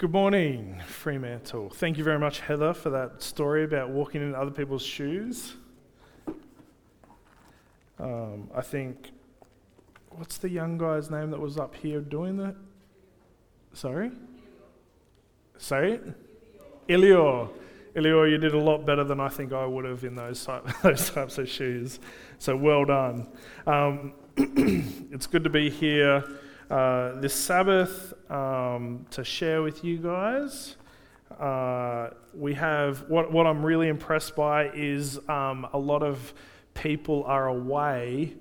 Good morning, Fremantle. Thank you very much, Heather, for that story about walking in other people's shoes. Um, I think, what's the young guy's name that was up here doing that? Sorry? Say it? Ilior. Ilior, you did a lot better than I think I would have in those, type, those types of shoes. So well done. Um, it's good to be here uh, this Sabbath um, to share with you guys. Uh, we have what, what I'm really impressed by is um, a lot of people are away,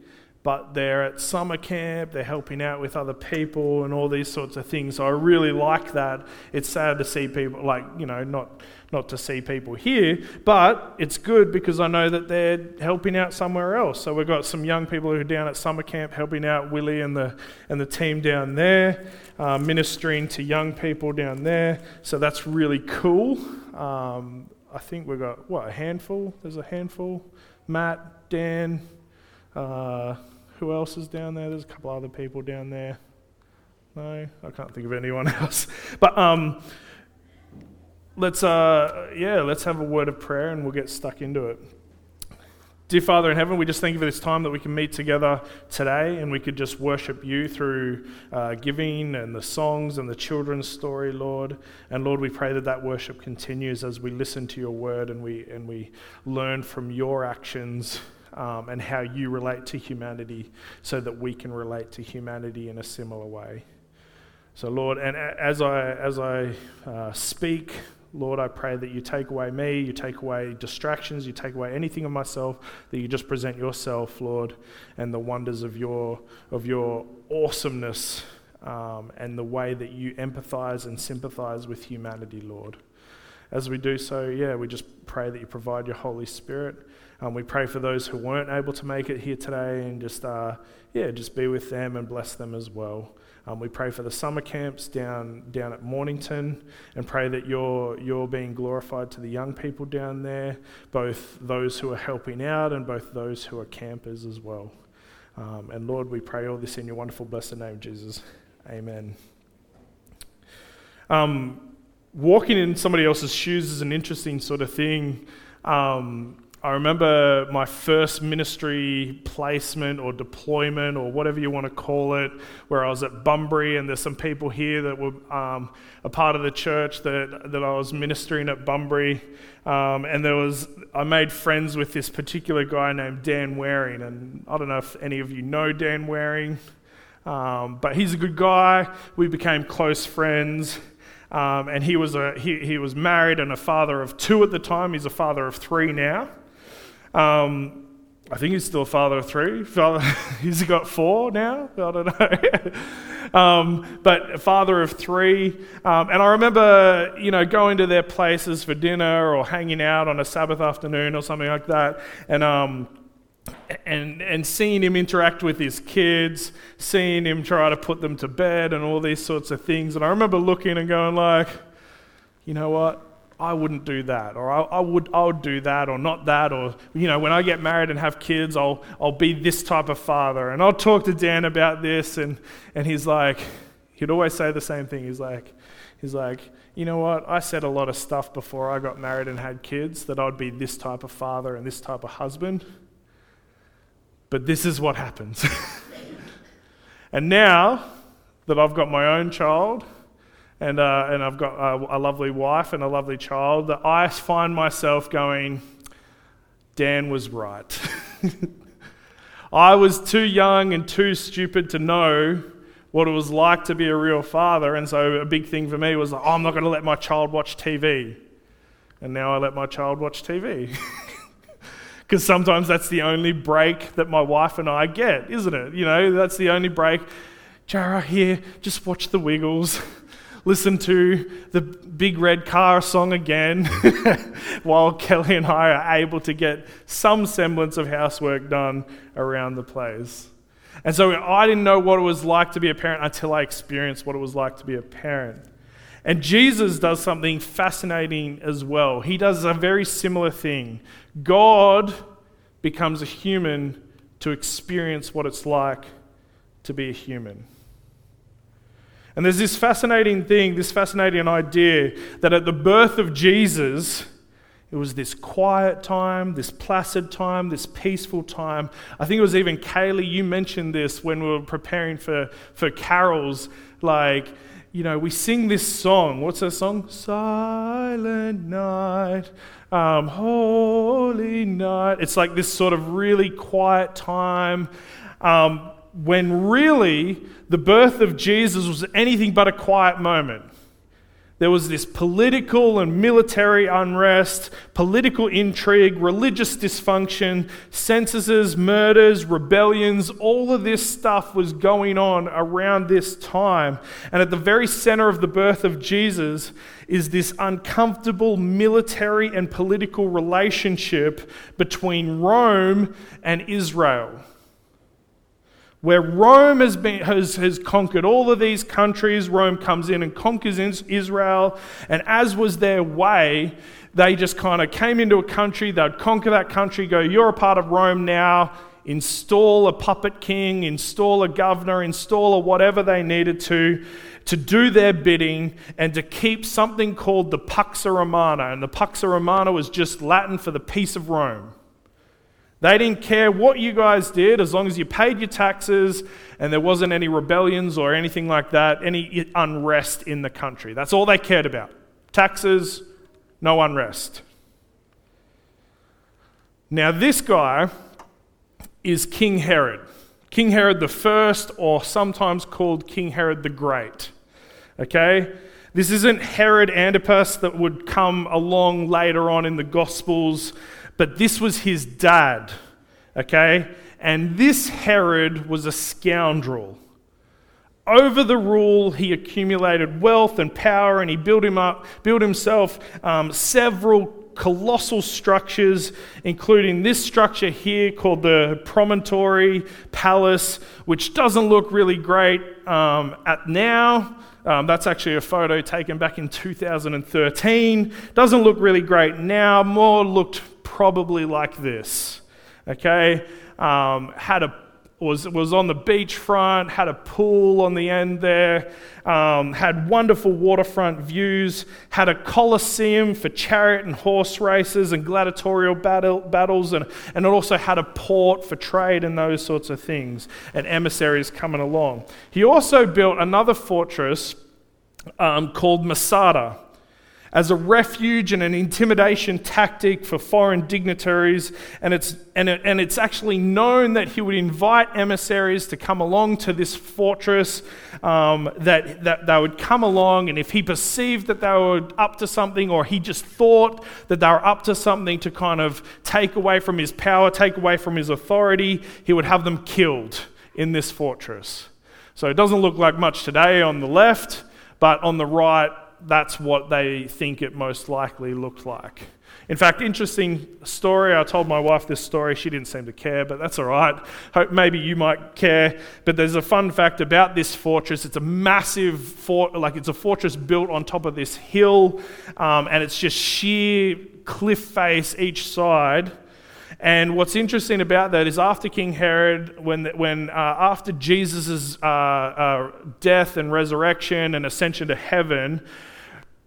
but they're at summer camp, they're helping out with other people, and all these sorts of things. So I really like that. It's sad to see people, like, you know, not not to see people here, but it's good because I know that they're helping out somewhere else. So we've got some young people who are down at summer camp helping out Willie and the, and the team down there, uh, ministering to young people down there. So that's really cool. Um, I think we've got, what, a handful? There's a handful. Matt, Dan, uh, who else is down there? There's a couple other people down there. No, I can't think of anyone else. But um, let's, uh, yeah, let's have a word of prayer and we'll get stuck into it. Dear Father in heaven, we just thank you for this time that we can meet together today and we could just worship you through uh, giving and the songs and the children's story, Lord. And Lord, we pray that that worship continues as we listen to your word and we, and we learn from your actions um, and how you relate to humanity so that we can relate to humanity in a similar way. So, Lord, and as I, as I uh, speak, Lord, I pray that you take away me, you take away distractions, you take away anything of myself, that you just present yourself, Lord, and the wonders of your, of your awesomeness um, and the way that you empathize and sympathize with humanity, Lord. As we do so, yeah, we just pray that you provide your Holy Spirit. Um, we pray for those who weren't able to make it here today and just, uh, yeah, just be with them and bless them as well. Um, we pray for the summer camps down, down at Mornington and pray that you're, you're being glorified to the young people down there, both those who are helping out and both those who are campers as well. Um, and Lord, we pray all this in your wonderful, blessed name, Jesus. Amen. Um, walking in somebody else's shoes is an interesting sort of thing. Um, I remember my first ministry placement or deployment or whatever you want to call it, where I was at Bunbury, and there's some people here that were um, a part of the church that, that I was ministering at Bunbury. Um, and there was, I made friends with this particular guy named Dan Waring, and I don't know if any of you know Dan Waring, um, but he's a good guy. We became close friends. Um, and he was, a, he, he was married and a father of two at the time. He's a father of three now. Um, I think he's still a father of three. Father, he's got four now. I don't know. um, but father of three. Um, and I remember, you know, going to their places for dinner or hanging out on a Sabbath afternoon or something like that, and um, and and seeing him interact with his kids, seeing him try to put them to bed, and all these sorts of things. And I remember looking and going like, you know what? I wouldn't do that, or I, I, would, I would do that, or not that, or, you know, when I get married and have kids, I'll, I'll be this type of father. And I'll talk to Dan about this, and, and he's like, he'd always say the same thing. He's like, he's like, you know what? I said a lot of stuff before I got married and had kids that I'd be this type of father and this type of husband. But this is what happens. and now that I've got my own child, and, uh, and I've got a, a lovely wife and a lovely child, that I find myself going, Dan was right. I was too young and too stupid to know what it was like to be a real father, and so a big thing for me was, oh, I'm not going to let my child watch TV. And now I let my child watch TV. Because sometimes that's the only break that my wife and I get, isn't it? You know, that's the only break. Jara, here, just watch the Wiggles listen to the Big Red Car song again while Kelly and I are able to get some semblance of housework done around the place. And so I didn't know what it was like to be a parent until I experienced what it was like to be a parent. And Jesus does something fascinating as well. He does a very similar thing. God becomes a human to experience what it's like to be a human. And there's this fascinating thing, this fascinating idea that at the birth of Jesus, it was this quiet time, this placid time, this peaceful time. I think it was even Kaylee, you mentioned this when we were preparing for, for carols. Like, you know, we sing this song. What's that song? Silent night, um, holy night. It's like this sort of really quiet time. Um, when really the birth of Jesus was anything but a quiet moment. There was this political and military unrest, political intrigue, religious dysfunction, censuses, murders, rebellions. All of this stuff was going on around this time. And at the very center of the birth of Jesus is this uncomfortable military and political relationship between Rome and Israel where Rome has, been, has, has conquered all of these countries. Rome comes in and conquers Israel. And as was their way, they just kind of came into a country, they'd conquer that country, go, You're a part of Rome now, install a puppet king, install a governor, install a whatever they needed to, to do their bidding and to keep something called the Pax Romana. And the Pax Romana was just Latin for the peace of Rome. They didn't care what you guys did as long as you paid your taxes and there wasn't any rebellions or anything like that, any unrest in the country. That's all they cared about. Taxes, no unrest. Now, this guy is King Herod. King Herod the First, or sometimes called King Herod the Great. Okay? This isn't Herod Antipas that would come along later on in the Gospels but this was his dad, okay? And this Herod was a scoundrel. Over the rule, he accumulated wealth and power, and he built him up, built himself um, several colossal structures, including this structure here called the Promontory Palace, which doesn't look really great um, at now. Um, that's actually a photo taken back in 2013. Doesn't look really great now. More looked probably like this. Okay? Um, had a was, was on the beachfront, had a pool on the end there, um, had wonderful waterfront views, had a coliseum for chariot and horse races and gladiatorial battle, battles, and, and it also had a port for trade and those sorts of things, and emissaries coming along. He also built another fortress um, called Masada as a refuge and an intimidation tactic for foreign dignitaries. And it's, and, it, and it's actually known that he would invite emissaries to come along to this fortress, um, that, that they would come along, and if he perceived that they were up to something, or he just thought that they were up to something to kind of take away from his power, take away from his authority, he would have them killed in this fortress. So it doesn't look like much today on the left, but on the right, that's what they think it most likely looked like. In fact, interesting story. I told my wife this story. She didn't seem to care, but that's all right. Hope maybe you might care. But there's a fun fact about this fortress. It's a massive fort, like it's a fortress built on top of this hill, um, and it's just sheer cliff face each side. And what's interesting about that is after King Herod, when, when uh, after Jesus' uh, uh, death and resurrection and ascension to heaven,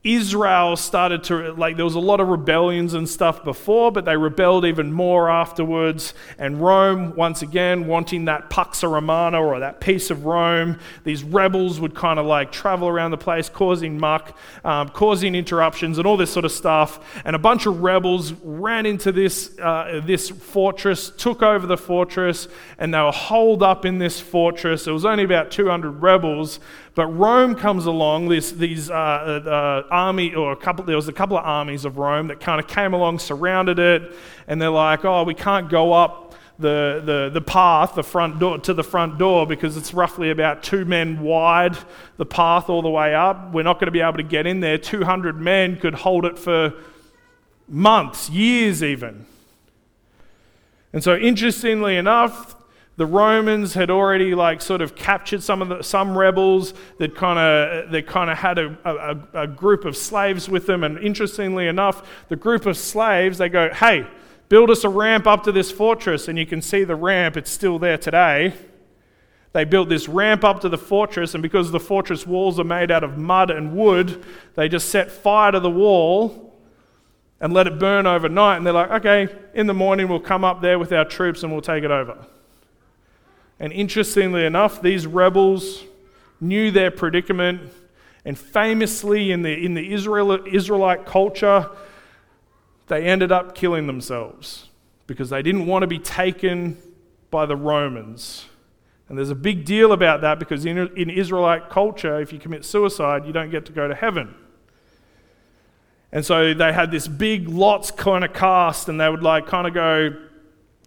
Israel started to, like, there was a lot of rebellions and stuff before, but they rebelled even more afterwards. And Rome, once again, wanting that Pax Romana or that peace of Rome, these rebels would kind of like travel around the place, causing muck, um, causing interruptions, and all this sort of stuff. And a bunch of rebels ran into this, uh, this fortress, took over the fortress, and they were holed up in this fortress. It was only about 200 rebels, but Rome comes along, this, these uh, uh, army, or a couple, there was a couple of armies of Rome that kind of came along, surrounded it, and they're like, oh, we can't go up the, the, the path, the front door, to the front door because it's roughly about two men wide, the path all the way up. We're not going to be able to get in there. 200 men could hold it for months, years even. And so, interestingly enough, the Romans had already like sort of captured some of the, some rebels that kind of that kind of had a, a, a group of slaves with them. And interestingly enough, the group of slaves they go, "Hey, build us a ramp up to this fortress," and you can see the ramp; it's still there today. They built this ramp up to the fortress, and because the fortress walls are made out of mud and wood, they just set fire to the wall and let it burn overnight. And they're like, okay, in the morning we'll come up there with our troops and we'll take it over. And interestingly enough, these rebels knew their predicament, and famously in the, in the Israel, Israelite culture, they ended up killing themselves because they didn't want to be taken by the Romans. And there's a big deal about that because in, in Israelite culture, if you commit suicide, you don't get to go to heaven. And so they had this big lots kind of cast, and they would like kind of go,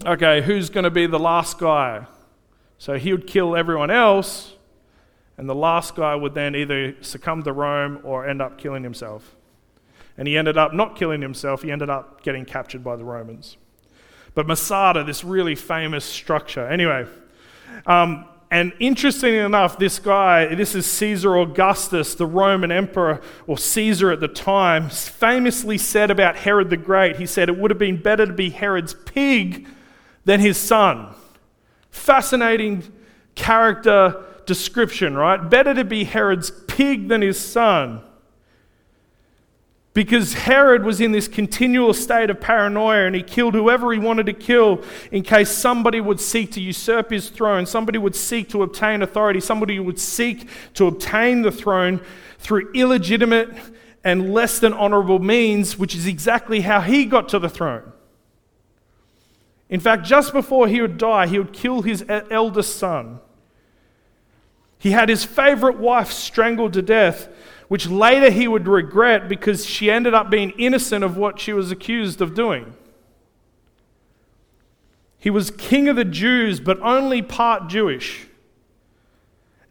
okay, who's going to be the last guy? So he would kill everyone else, and the last guy would then either succumb to Rome or end up killing himself. And he ended up not killing himself, he ended up getting captured by the Romans. But Masada, this really famous structure. Anyway, um, and interestingly enough, this guy, this is Caesar Augustus, the Roman emperor, or Caesar at the time, famously said about Herod the Great, he said it would have been better to be Herod's pig than his son. Fascinating character description, right? Better to be Herod's pig than his son because Herod was in this continual state of paranoia and he killed whoever he wanted to kill in case somebody would seek to usurp his throne, somebody would seek to obtain authority, somebody would seek to obtain the throne through illegitimate and less than honorable means, which is exactly how he got to the throne. In fact, just before he would die, he would kill his eldest son. He had his favorite wife strangled to death which later he would regret because she ended up being innocent of what she was accused of doing. He was king of the Jews, but only part Jewish.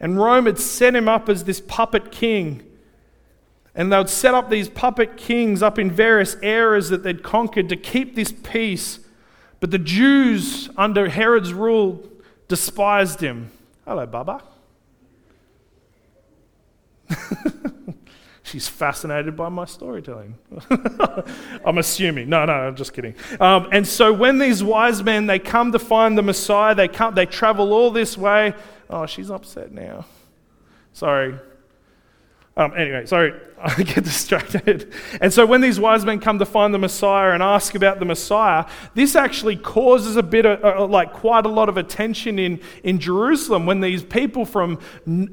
And Rome had set him up as this puppet king. And they would set up these puppet kings up in various areas that they'd conquered to keep this peace. But the Jews, under Herod's rule, despised him. Hello, Baba. She's fascinated by my storytelling. I'm assuming. No, no, I'm just kidding. Um, and so when these wise men they come to find the Messiah, they come, they travel all this way. Oh, she's upset now. Sorry, um, anyway, sorry, I get distracted. And so when these wise men come to find the Messiah and ask about the Messiah, this actually causes a bit of, uh, like, quite a lot of attention in, in Jerusalem when these people from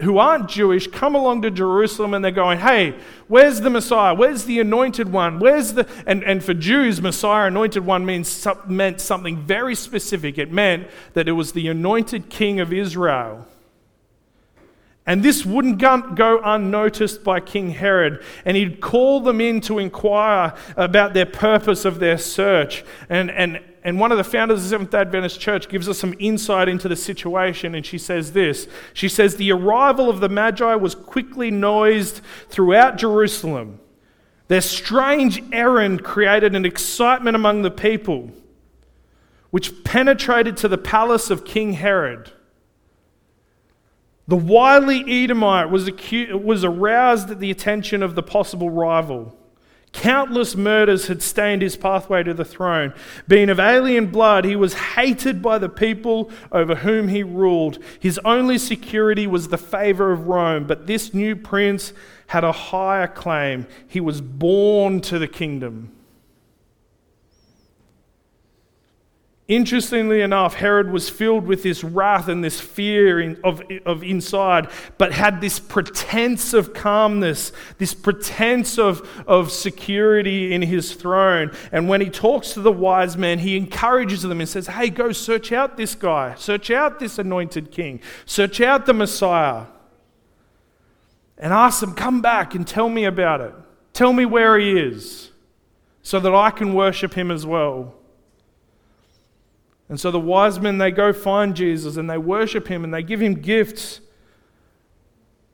who aren't Jewish come along to Jerusalem and they're going, hey, where's the Messiah? Where's the anointed one? Where's the, and, and for Jews, Messiah, anointed one means, meant something very specific. It meant that it was the anointed king of Israel. And this wouldn't go unnoticed by King Herod. And he'd call them in to inquire about their purpose of their search. And, and, and one of the founders of the Seventh Adventist Church gives us some insight into the situation. And she says this She says, The arrival of the Magi was quickly noised throughout Jerusalem. Their strange errand created an excitement among the people, which penetrated to the palace of King Herod. The wily Edomite was, was aroused at the attention of the possible rival. Countless murders had stained his pathway to the throne. Being of alien blood, he was hated by the people over whom he ruled. His only security was the favor of Rome, but this new prince had a higher claim. He was born to the kingdom. Interestingly enough, Herod was filled with this wrath and this fear in, of, of inside, but had this pretense of calmness, this pretense of, of security in his throne. And when he talks to the wise men, he encourages them and says, Hey, go search out this guy, search out this anointed king, search out the Messiah. And ask them, Come back and tell me about it. Tell me where he is so that I can worship him as well. And so the wise men, they go find Jesus and they worship him and they give him gifts.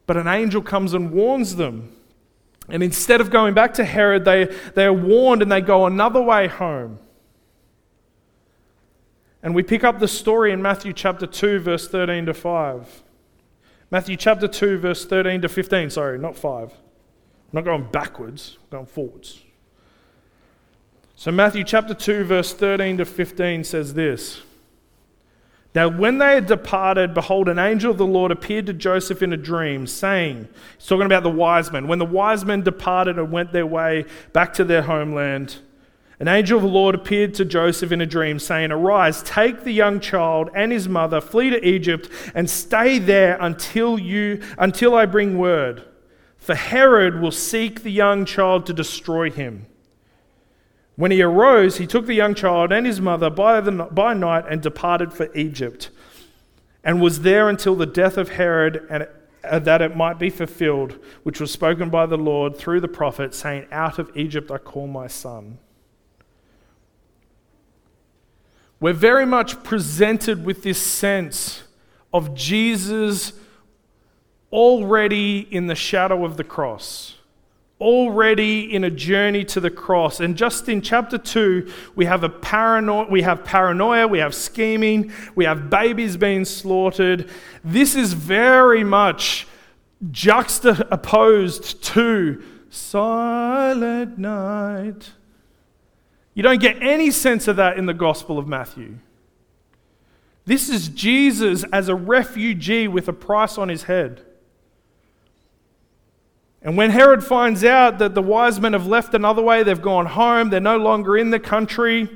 But an angel comes and warns them. And instead of going back to Herod, they, they are warned and they go another way home. And we pick up the story in Matthew chapter 2, verse 13 to 5. Matthew chapter 2, verse 13 to 15. Sorry, not 5. I'm not going backwards, I'm going forwards. So, Matthew chapter 2, verse 13 to 15 says this Now, when they had departed, behold, an angel of the Lord appeared to Joseph in a dream, saying, He's talking about the wise men. When the wise men departed and went their way back to their homeland, an angel of the Lord appeared to Joseph in a dream, saying, Arise, take the young child and his mother, flee to Egypt, and stay there until, you, until I bring word. For Herod will seek the young child to destroy him. When he arose, he took the young child and his mother by, the, by night and departed for Egypt, and was there until the death of Herod, and uh, that it might be fulfilled, which was spoken by the Lord through the prophet, saying, Out of Egypt I call my son. We're very much presented with this sense of Jesus already in the shadow of the cross already in a journey to the cross. And just in chapter 2, we have a paranoia, we have paranoia, we have scheming, we have babies being slaughtered. This is very much juxtaposed to silent night. You don't get any sense of that in the Gospel of Matthew. This is Jesus as a refugee with a price on his head. And when Herod finds out that the wise men have left another way, they've gone home, they're no longer in the country,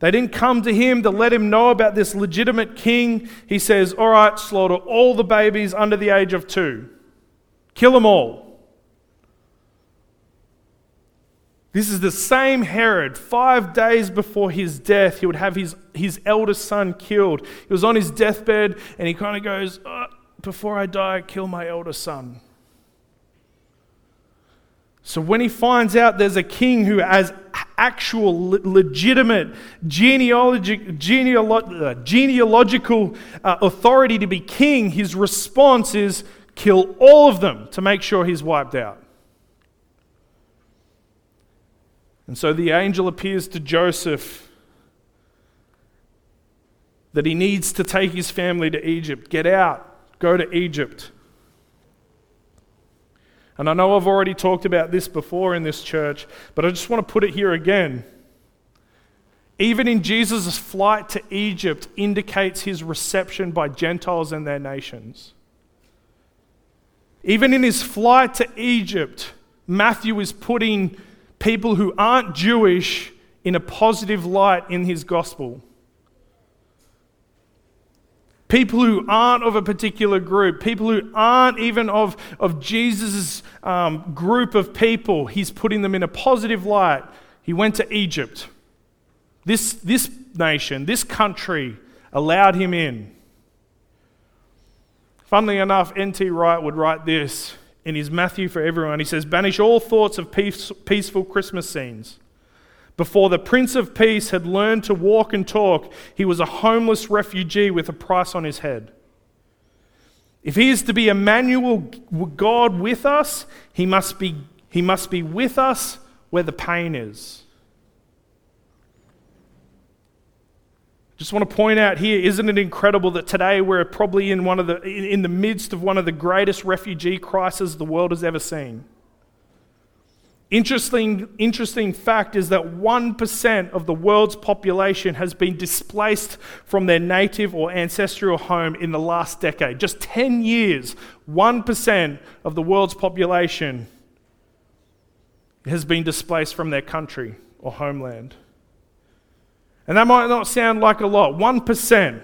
they didn't come to him to let him know about this legitimate king. He says, All right, slaughter all the babies under the age of two, kill them all. This is the same Herod. Five days before his death, he would have his, his eldest son killed. He was on his deathbed and he kind of goes, oh, Before I die, kill my eldest son. So when he finds out there's a king who has actual legitimate uh, genealogical uh, authority to be king, his response is kill all of them to make sure he's wiped out. And so the angel appears to Joseph that he needs to take his family to Egypt. Get out, go to Egypt. And I know I've already talked about this before in this church, but I just want to put it here again. Even in Jesus' flight to Egypt indicates his reception by Gentiles and their nations. Even in his flight to Egypt, Matthew is putting people who aren't Jewish in a positive light in his gospel people who aren't of a particular group, people who aren't even of, of Jesus' um, group of people. He's putting them in a positive light. He went to Egypt. This, this nation, this country allowed him in. Funnily enough, N.T. Wright would write this in his Matthew for Everyone. He says, Banish all thoughts of peace, peaceful Christmas scenes. Before the Prince of Peace had learned to walk and talk, he was a homeless refugee with a price on his head. If he is to be Emmanuel, God with us, he must be, he must be with us where the pain is. Just want to point out here, isn't it incredible that today we're probably in one of the in the midst of one of the greatest refugee crises the world has ever seen? Interesting, interesting fact is that 1% of the world's population has been displaced from their native or ancestral home in the last decade. Just 10 years, 1% of the world's population has been displaced from their country or homeland. And that might not sound like a lot, 1%.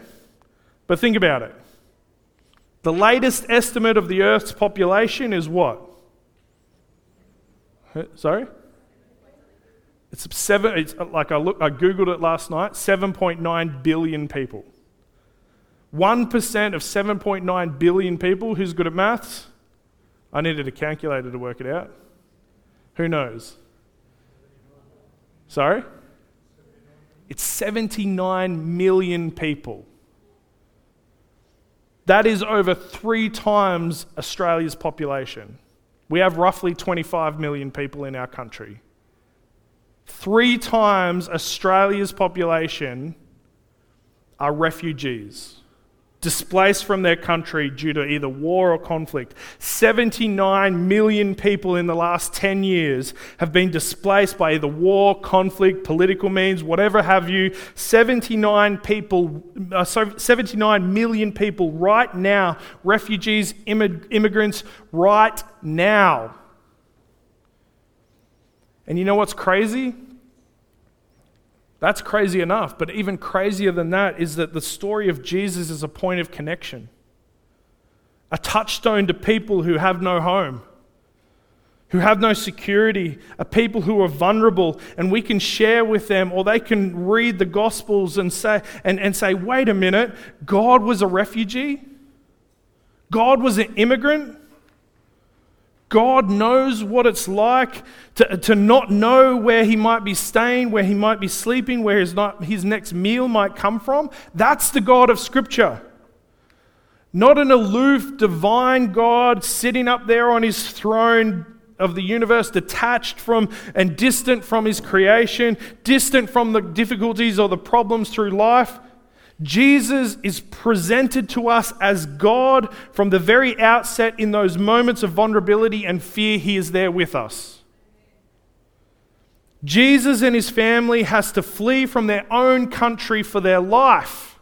But think about it. The latest estimate of the Earth's population is what? Sorry? It's seven. It's uh, like I look. I googled it last night. 7.9 billion people. One percent of 7.9 billion people. Who's good at maths? I needed a calculator to work it out. Who knows? Sorry? It's 79 million people. That is over three times Australia's population. We have roughly 25 million people in our country. Three times Australia's population are refugees, displaced from their country due to either war or conflict. 79 million people in the last 10 years have been displaced by either war, conflict, political means, whatever have you. 79 people, uh, 79 million people right now, refugees, immigrants right now. And you know what's crazy? That's crazy enough, but even crazier than that is that the story of Jesus is a point of connection, a touchstone to people who have no home, who have no security, a people who are vulnerable, and we can share with them, or they can read the Gospels and say, and, and say wait a minute, God was a refugee? God was an immigrant? God knows what it's like to, to not know where he might be staying, where he might be sleeping, where his, not, his next meal might come from. That's the God of Scripture. Not an aloof, divine God sitting up there on his throne of the universe, detached from and distant from his creation, distant from the difficulties or the problems through life. Jesus is presented to us as God from the very outset in those moments of vulnerability and fear, He is there with us. Jesus and his family has to flee from their own country for their life.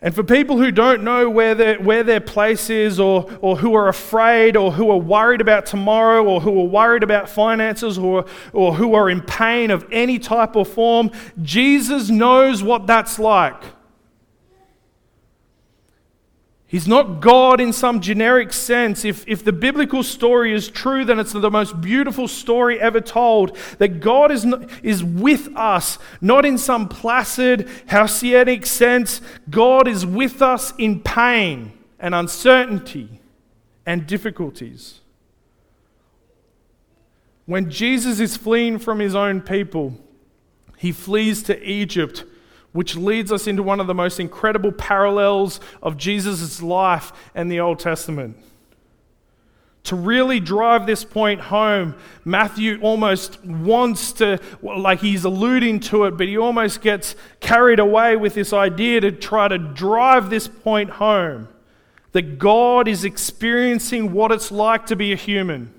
And for people who don't know where their, where their place is, or, or who are afraid, or who are worried about tomorrow, or who are worried about finances, or, or who are in pain of any type or form, Jesus knows what that's like. He's not God in some generic sense. If, if the biblical story is true, then it's the most beautiful story ever told. That God is, is with us, not in some placid, halcyon sense. God is with us in pain and uncertainty and difficulties. When Jesus is fleeing from his own people, he flees to Egypt which leads us into one of the most incredible parallels of Jesus' life and the Old Testament. To really drive this point home, Matthew almost wants to, like he's alluding to it, but he almost gets carried away with this idea to try to drive this point home that God is experiencing what it's like to be a human.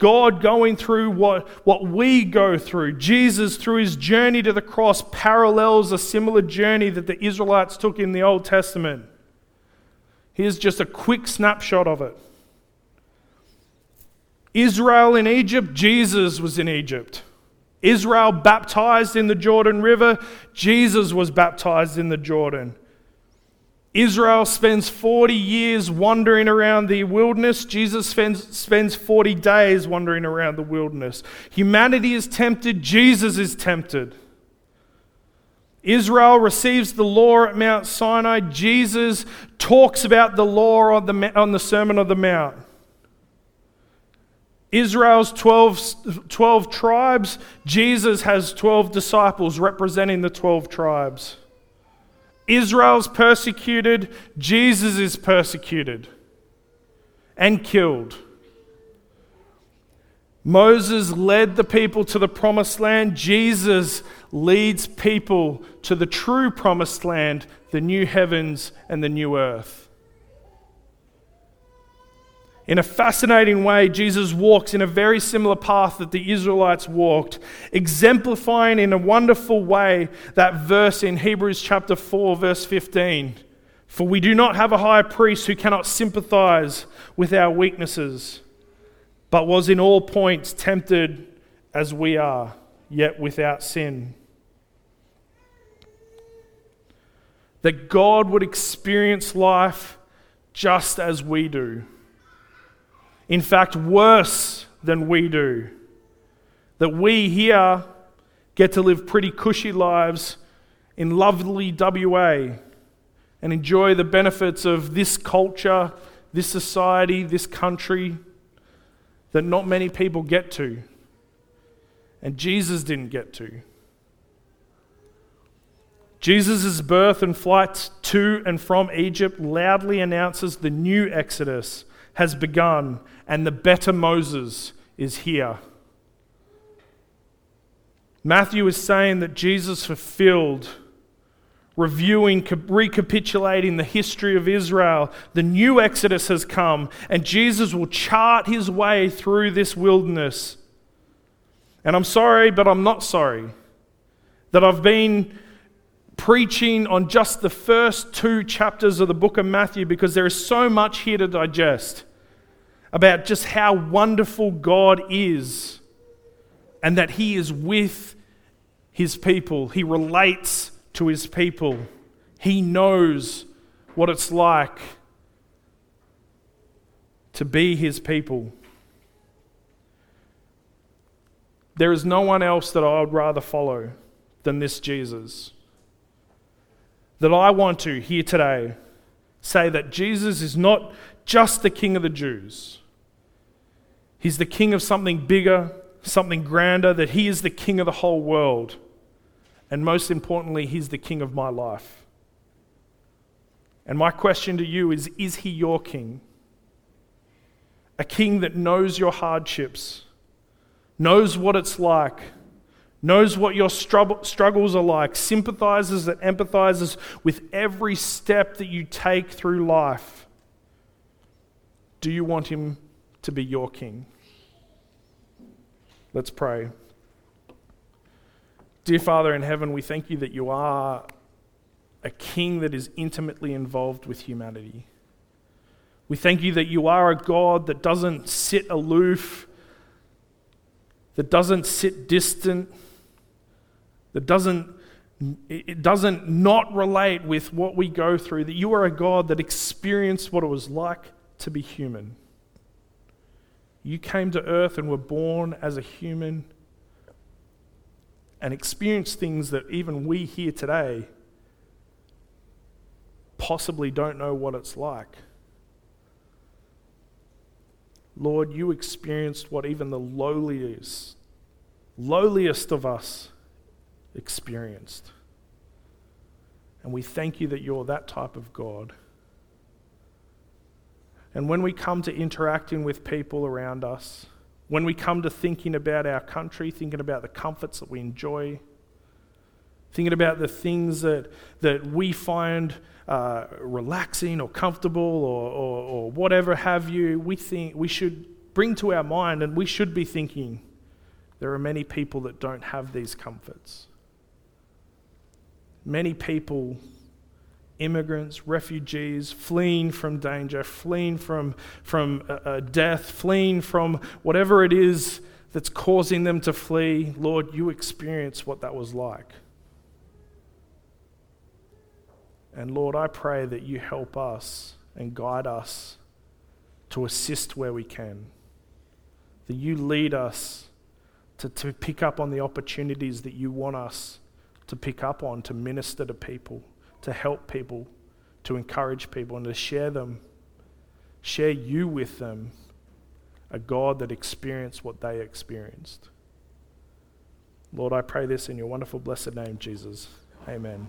God going through what, what we go through. Jesus, through his journey to the cross, parallels a similar journey that the Israelites took in the Old Testament. Here's just a quick snapshot of it Israel in Egypt, Jesus was in Egypt. Israel baptized in the Jordan River, Jesus was baptized in the Jordan. Israel spends 40 years wandering around the wilderness. Jesus spends, spends 40 days wandering around the wilderness. Humanity is tempted. Jesus is tempted. Israel receives the law at Mount Sinai. Jesus talks about the law on the, on the Sermon on the Mount. Israel's 12, 12 tribes, Jesus has 12 disciples representing the 12 tribes. Israel's persecuted, Jesus is persecuted and killed. Moses led the people to the promised land. Jesus leads people to the true promised land, the new heavens and the new earth. In a fascinating way, Jesus walks in a very similar path that the Israelites walked, exemplifying in a wonderful way that verse in Hebrews chapter 4, verse 15. For we do not have a high priest who cannot sympathize with our weaknesses, but was in all points tempted as we are, yet without sin. That God would experience life just as we do in fact, worse than we do. That we here get to live pretty cushy lives in lovely WA and enjoy the benefits of this culture, this society, this country that not many people get to. And Jesus didn't get to. Jesus' birth and flight to and from Egypt loudly announces the new Exodus has begun and the better Moses is here. Matthew is saying that Jesus fulfilled reviewing, recapitulating the history of Israel. The new Exodus has come, and Jesus will chart his way through this wilderness. And I'm sorry, but I'm not sorry that I've been preaching on just the first two chapters of the book of Matthew because there is so much here to digest about just how wonderful God is and that He is with His people. He relates to His people. He knows what it's like to be His people. There is no one else that I would rather follow than this Jesus that I want to here today say that Jesus is not just the King of the Jews, He's the King of something bigger, something grander, that He is the King of the whole world. And most importantly, He's the King of my life. And my question to you is Is He your King? A King that knows your hardships, knows what it's like knows what your struggles are like, sympathizes and empathizes with every step that you take through life. Do you want him to be your king? Let's pray. Dear Father in heaven, we thank you that you are a king that is intimately involved with humanity. We thank you that you are a God that doesn't sit aloof, that doesn't sit distant that doesn't it doesn't not relate with what we go through that you are a god that experienced what it was like to be human. You came to earth and were born as a human and experienced things that even we here today possibly don't know what it's like. Lord you experienced what even the lowliest lowliest of us experienced. And we thank you that you're that type of God. And when we come to interacting with people around us, when we come to thinking about our country, thinking about the comforts that we enjoy, thinking about the things that, that we find uh, relaxing or comfortable or, or, or whatever have you, we think we should bring to our mind and we should be thinking there are many people that don't have these comforts many people, immigrants, refugees, fleeing from danger, fleeing from, from uh, uh, death, fleeing from whatever it is that's causing them to flee. Lord, you experience what that was like. And Lord, I pray that you help us and guide us to assist where we can. That you lead us to, to pick up on the opportunities that you want us to pick up on, to minister to people, to help people, to encourage people, and to share them, share you with them, a God that experienced what they experienced. Lord, I pray this in your wonderful, blessed name, Jesus. Amen.